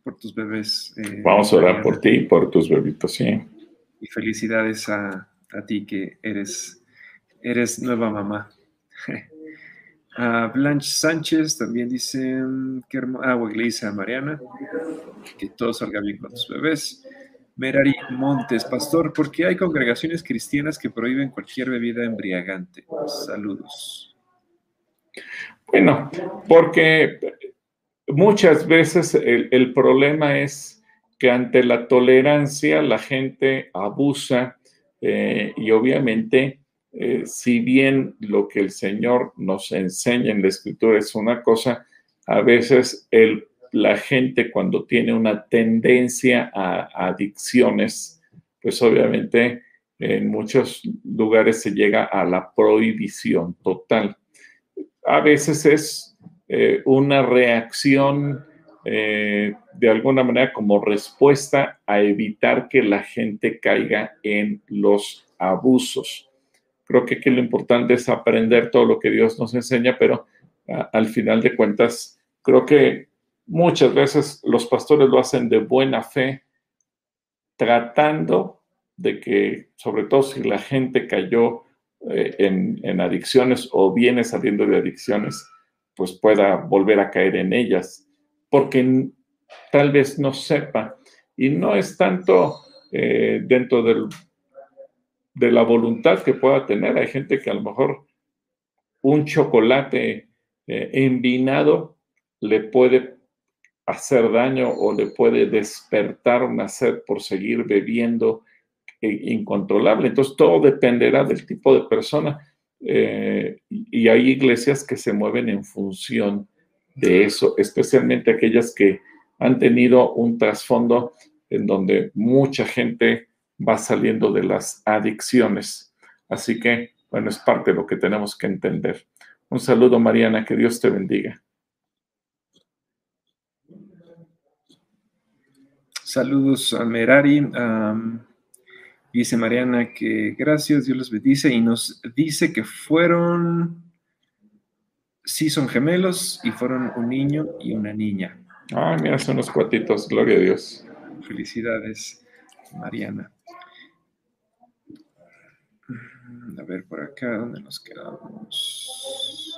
por tus bebés. Eh, Vamos a orar por ti y por tus bebitos, sí. Y felicidades a, a ti que eres, eres nueva mamá. Blanche Sánchez también dice mm, que ah, le dice a Mariana que todo salga bien con tus bebés. Merari Montes, pastor, ¿por qué hay congregaciones cristianas que prohíben cualquier bebida embriagante? Saludos. Bueno, porque muchas veces el, el problema es que ante la tolerancia la gente abusa eh, y obviamente eh, si bien lo que el Señor nos enseña en la Escritura es una cosa, a veces la gente cuando tiene una tendencia a, adicciones, pues obviamente en muchos lugares se llega a la prohibición total. A veces es eh, una reacción eh, de alguna manera como respuesta a evitar que la gente caiga en los abusos. Creo que aquí lo importante es aprender todo lo que Dios nos enseña, pero al final de cuentas, creo que muchas veces los pastores lo hacen de buena fe, tratando de que, sobre todo si la gente cayó eh, en, en adicciones o viene saliendo de adicciones, pues pueda volver a caer en ellas, porque tal vez no sepa. Y no es tanto eh, dentro del de la voluntad que pueda tener. Hay gente que a lo mejor un chocolate eh, envinado le puede hacer daño o le puede despertar una sed por seguir bebiendo eh, incontrolable. Entonces, todo dependerá del tipo de persona. Eh, y hay iglesias que se mueven en función de eso, especialmente aquellas que han tenido un trasfondo en donde mucha gente va saliendo de las adicciones. Así que, bueno, es parte de lo que tenemos que entender. Un saludo, Mariana, que Dios te bendiga. Saludos a Merari. dice Mariana que gracias, Dios les bendice y nos dice que fueron, sí son gemelos y fueron un niño y una niña. Ah, mira, son unos cuatitos, gloria a Dios. Felicidades, Mariana. A ver, por acá, ¿dónde nos quedamos?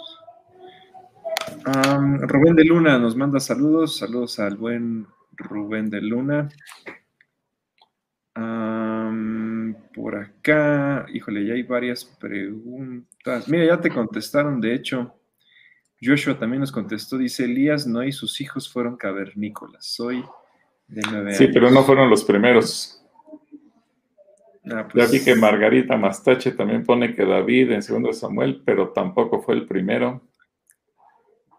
Rubén de Luna nos manda saludos. Saludos al buen Rubén de Luna. por acá, híjole, ya hay varias preguntas. Mira, ya te contestaron, de hecho. Joshua también nos contestó, dice Elías, no y sus hijos fueron cavernícolas. Soy de nueve Sí, pero no fueron los primeros. Ah, Ya vi pues, que Margarita Mastache también pone que David en 2 Samuel, pero tampoco fue el primero.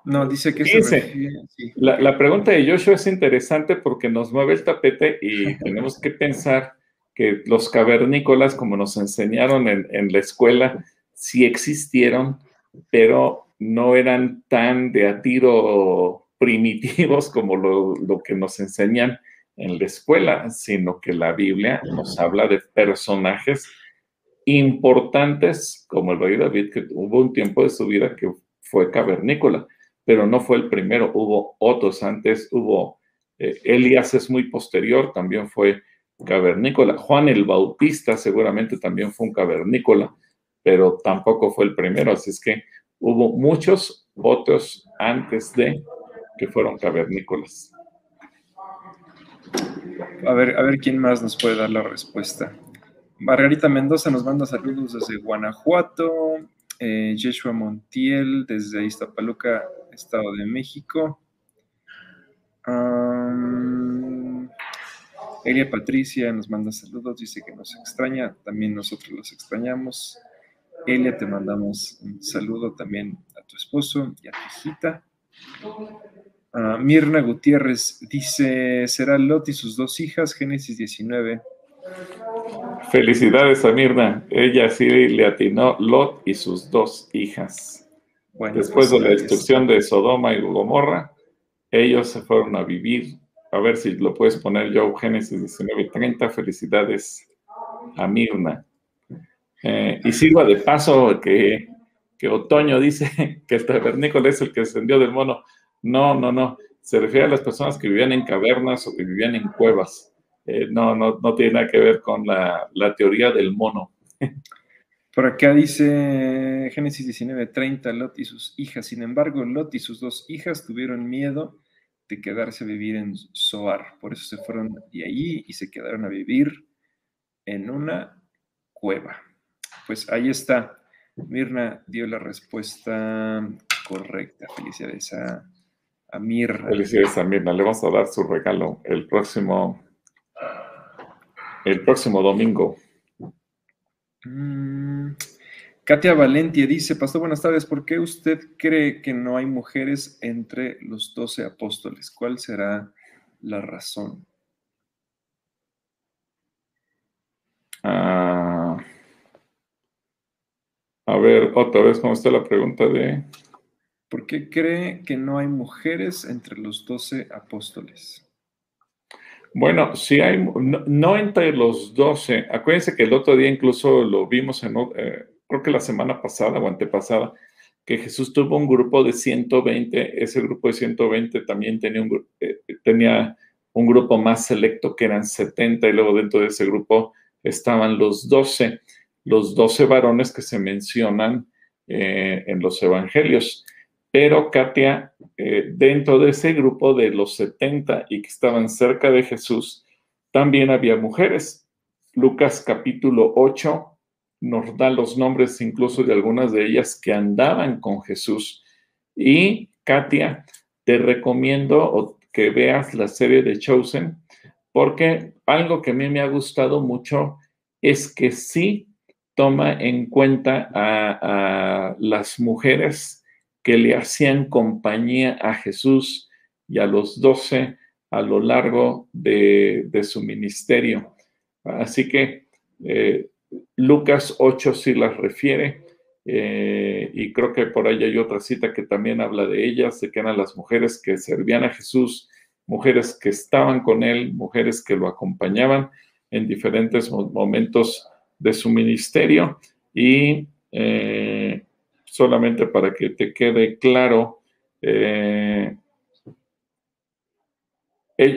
No, dice que Dice, sí. La, la pregunta de Joshua es interesante porque nos mueve el tapete y tenemos que pensar que los cavernícolas, como nos enseñaron en, en la escuela, sí existieron, pero no eran tan de a tiro primitivos como lo, lo que nos enseñan en la escuela, sino que la Biblia nos habla de personajes importantes, como el rey David, que hubo un tiempo de su vida que fue cavernícola, pero no fue el primero, hubo otros antes, hubo eh, Elías es muy posterior, también fue cavernícola. Juan el Bautista seguramente también fue un cavernícola, pero tampoco fue el primero, así es que hubo muchos otros antes de que fueron cavernícolas. A ver, a ver quién más nos puede dar la respuesta. Margarita Mendoza nos manda saludos desde Guanajuato. Eh, Yeshua Montiel desde Iztapaluca, Estado de México. Elia Patricia nos manda saludos, dice que nos extraña, también nosotros los extrañamos. Elia, te mandamos un saludo también a tu esposo y a tu hijita. Ah, Mirna Gutiérrez dice, será Lot y sus dos hijas, Génesis 19. Felicidades a Mirna, ella sí le atinó Lot y sus dos hijas. Bueno, Después de pues, la destrucción de Sodoma y Gomorra, ellos se fueron a vivir. A ver si lo puedes poner yo, Génesis 19:30. Felicidades a Mirna. Eh, y sirva de paso que, que Otoño dice que el tabernícola es el que descendió del mono. No, no, no. Se refiere a las personas que vivían en cavernas o que vivían en cuevas. Eh, no, no, no tiene nada que ver con la, la teoría del mono. Por acá dice Génesis 19:30, Lot y sus hijas. Sin embargo, Lot y sus dos hijas tuvieron miedo de quedarse a vivir en Zoar. Por eso se fueron de allí y se quedaron a vivir en una cueva. Pues ahí está. Mirna dio la respuesta correcta. Felicidades a, a Mirna. Felicidades a Mirna. Le vamos a dar su regalo el próximo, el próximo domingo. Mm, Katia Valentia dice, Pastor, buenas tardes, ¿por qué usted cree que no hay mujeres entre los doce apóstoles? ¿Cuál será la razón? Ah, a ver, otra vez, ¿cómo está la pregunta de...? ¿Por qué cree que no hay mujeres entre los doce apóstoles? Bueno, sí hay, no, entre los doce. Acuérdense que el otro día incluso lo vimos en, eh, creo que la semana pasada o antepasada, que Jesús tuvo un grupo de 120. Ese grupo de 120 también tenía un, eh, tenía un grupo más selecto que eran 70 y luego dentro de ese grupo estaban los 12, los 12 varones que se mencionan eh, en los evangelios. Pero Katia, eh, dentro de ese grupo de los 70 y que estaban cerca de Jesús, también había mujeres. Lucas capítulo 8, nos da los nombres incluso de algunas de ellas que andaban con Jesús. Y Katia, te recomiendo que veas la serie de Chosen, porque algo que a mí me ha gustado mucho es que sí toma en cuenta a, las mujeres que le hacían compañía a Jesús y a los doce a lo largo de, su ministerio. Así que eh, Lucas 8 sí las refiere eh, y creo que por ahí hay otra cita que también habla de ellas, de que eran las mujeres que servían a Jesús, mujeres que estaban con él, mujeres que lo acompañaban en diferentes momentos de su ministerio y eh, solamente para que te quede claro, eh,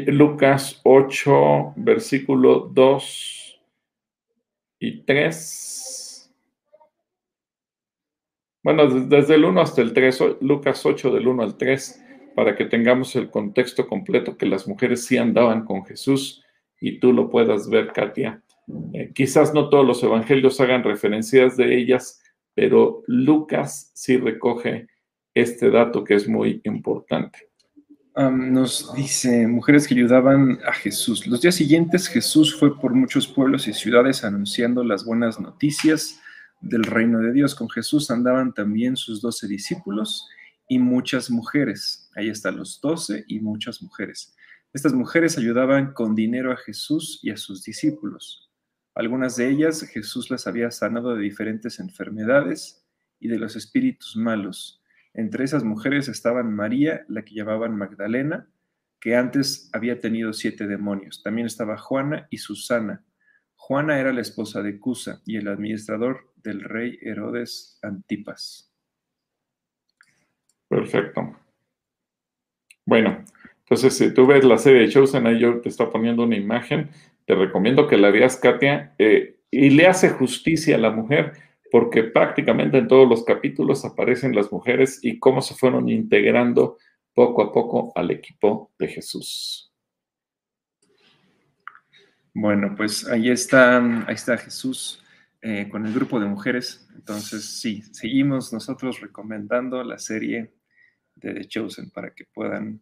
Lucas 8, versículo 2 y 3. Bueno, desde el 1 hasta el 3, Lucas 8 del 1 al 3, para que tengamos el contexto completo, que las mujeres sí andaban con Jesús y tú lo puedas ver, Katia. Eh, quizás no todos los evangelios hagan referencias de ellas, pero Lucas sí recoge este dato que es muy importante. nos dice, mujeres que ayudaban a Jesús. Los días siguientes Jesús fue por muchos pueblos y ciudades anunciando las buenas noticias del reino de Dios. Con Jesús andaban también sus doce discípulos y muchas mujeres. Ahí están los doce y muchas mujeres. Estas mujeres ayudaban con dinero a Jesús y a sus discípulos. Algunas de ellas Jesús las había sanado de diferentes enfermedades y de los espíritus malos. Entre esas mujeres estaban María, la que llamaban Magdalena, que antes había tenido siete demonios. También estaba Juana y Susana. Juana era la esposa de Cusa y el administrador del rey Herodes Antipas. Perfecto. Bueno, entonces si tú ves la serie de Chosen, ahí yo te estoy poniendo una imagen te recomiendo que la veas, Katia, eh, y le hace justicia a la mujer, porque prácticamente en todos los capítulos aparecen las mujeres y cómo se fueron integrando poco a poco al equipo de Jesús. Bueno, pues ahí está, ahí está Jesús eh, con el grupo de mujeres. Entonces, sí, seguimos nosotros recomendando la serie de The Chosen para que puedan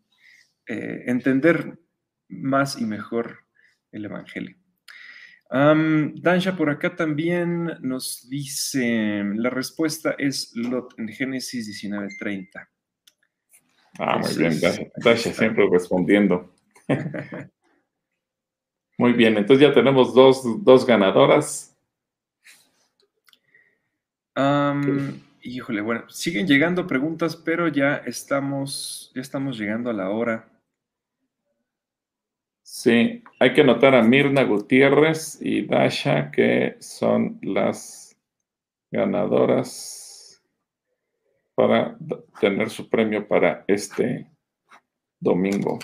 eh, entender más y mejor el Evangelio. Dansha por acá también nos dice, la respuesta es Lot en Génesis 19:30. Ah, muy bien, Dansha siempre respondiendo. muy bien, entonces ya tenemos dos, ganadoras. híjole, bueno, siguen llegando preguntas, pero ya estamos, ya estamos llegando a la hora. Sí, hay que notar a Mirna Gutiérrez y Dasha, que son las ganadoras para tener su premio para este domingo.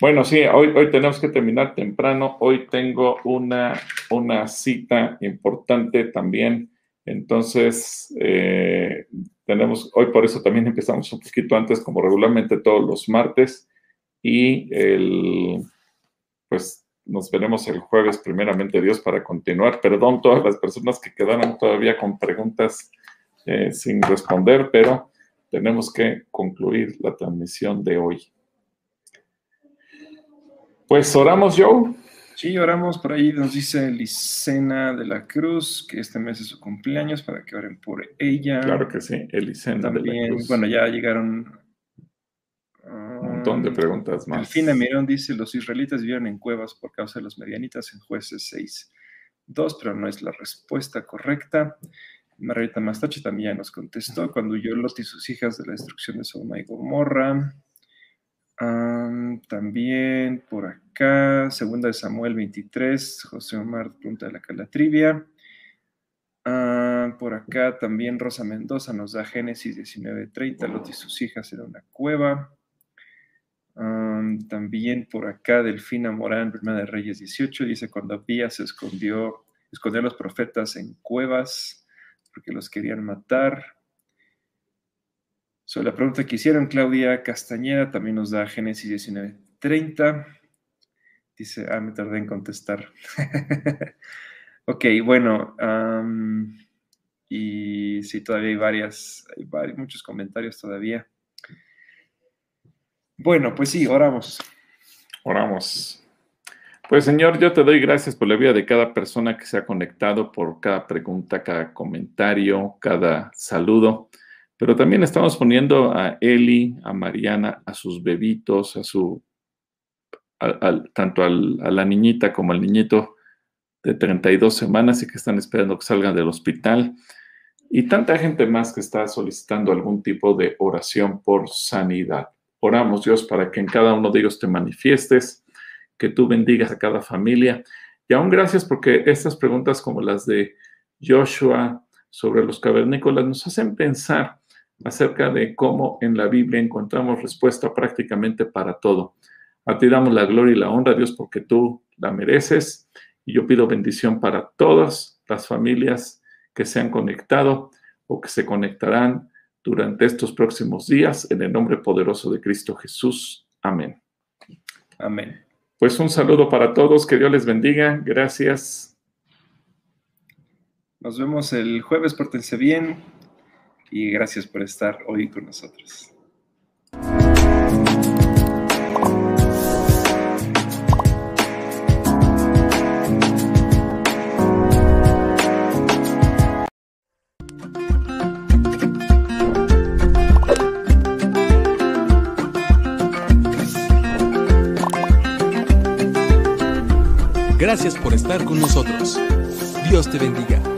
Bueno, sí, hoy, hoy tenemos que terminar temprano. Hoy tengo una, una cita importante también. Entonces, eh, tenemos, hoy por eso también empezamos un poquito antes, como regularmente todos los martes y el, pues nos veremos el jueves, primeramente Dios, para continuar. Perdón todas las personas que quedaron todavía con preguntas eh, sin responder, pero tenemos que concluir la transmisión de hoy. Pues oramos, Joe. Sí, oramos por ahí, nos dice Elisena de la Cruz, que este mes es su cumpleaños, para que oren por ella. Claro que sí, Elisena de la Cruz. Bueno, ya llegaron de preguntas más. Mirón dice, los israelitas vivieron en cuevas por causa de los medianitas en jueces 6. 2, pero no es la respuesta correcta. Margarita Mastache también nos contestó cuando huyó Lot y sus hijas de la destrucción de Sodoma y Gomorra. también por acá, segunda de Samuel 23, José Omar pregunta de la calatrivia. Ah, por acá también Rosa Mendoza nos da Génesis 19:30, Lot y sus hijas en una cueva también por acá Delfina Morán, Primera de Reyes 18, dice cuando Abías se escondió, escondió a los profetas en cuevas porque los querían matar. Sobre la pregunta que hicieron, Claudia Castañeda también nos da Génesis 19:30. Dice, ah, me tardé en contestar. Ok, bueno, y sí, todavía hay varias, hay varios, muchos comentarios todavía. Bueno, pues sí, oramos. Oramos. Pues Señor, yo te doy gracias por la vida de cada persona que se ha conectado, por cada pregunta, cada comentario, cada saludo. Pero también estamos poniendo a Eli, a Mariana, a sus bebitos, a su, tanto a la niñita como al niñito de 32 semanas y que están esperando que salgan del hospital. Y tanta gente más que está solicitando algún tipo de oración por sanidad. Oramos, Dios, para que en cada uno de ellos te manifiestes que tú bendigas a cada familia. Y aún gracias porque estas preguntas como las de Joshua sobre los cavernícolas nos hacen pensar acerca de cómo en la Biblia encontramos respuesta prácticamente para todo. A ti damos la gloria y la honra, Dios, porque tú la mereces. Y yo pido bendición para todas las familias que se han conectado o que se conectarán durante estos próximos días, en el nombre poderoso de Cristo Jesús. Amén. Amén. Pues un saludo para todos, que Dios les bendiga, gracias. Nos vemos el jueves, pórtense bien y gracias por estar hoy con nosotros. Gracias por estar con nosotros. Dios te bendiga.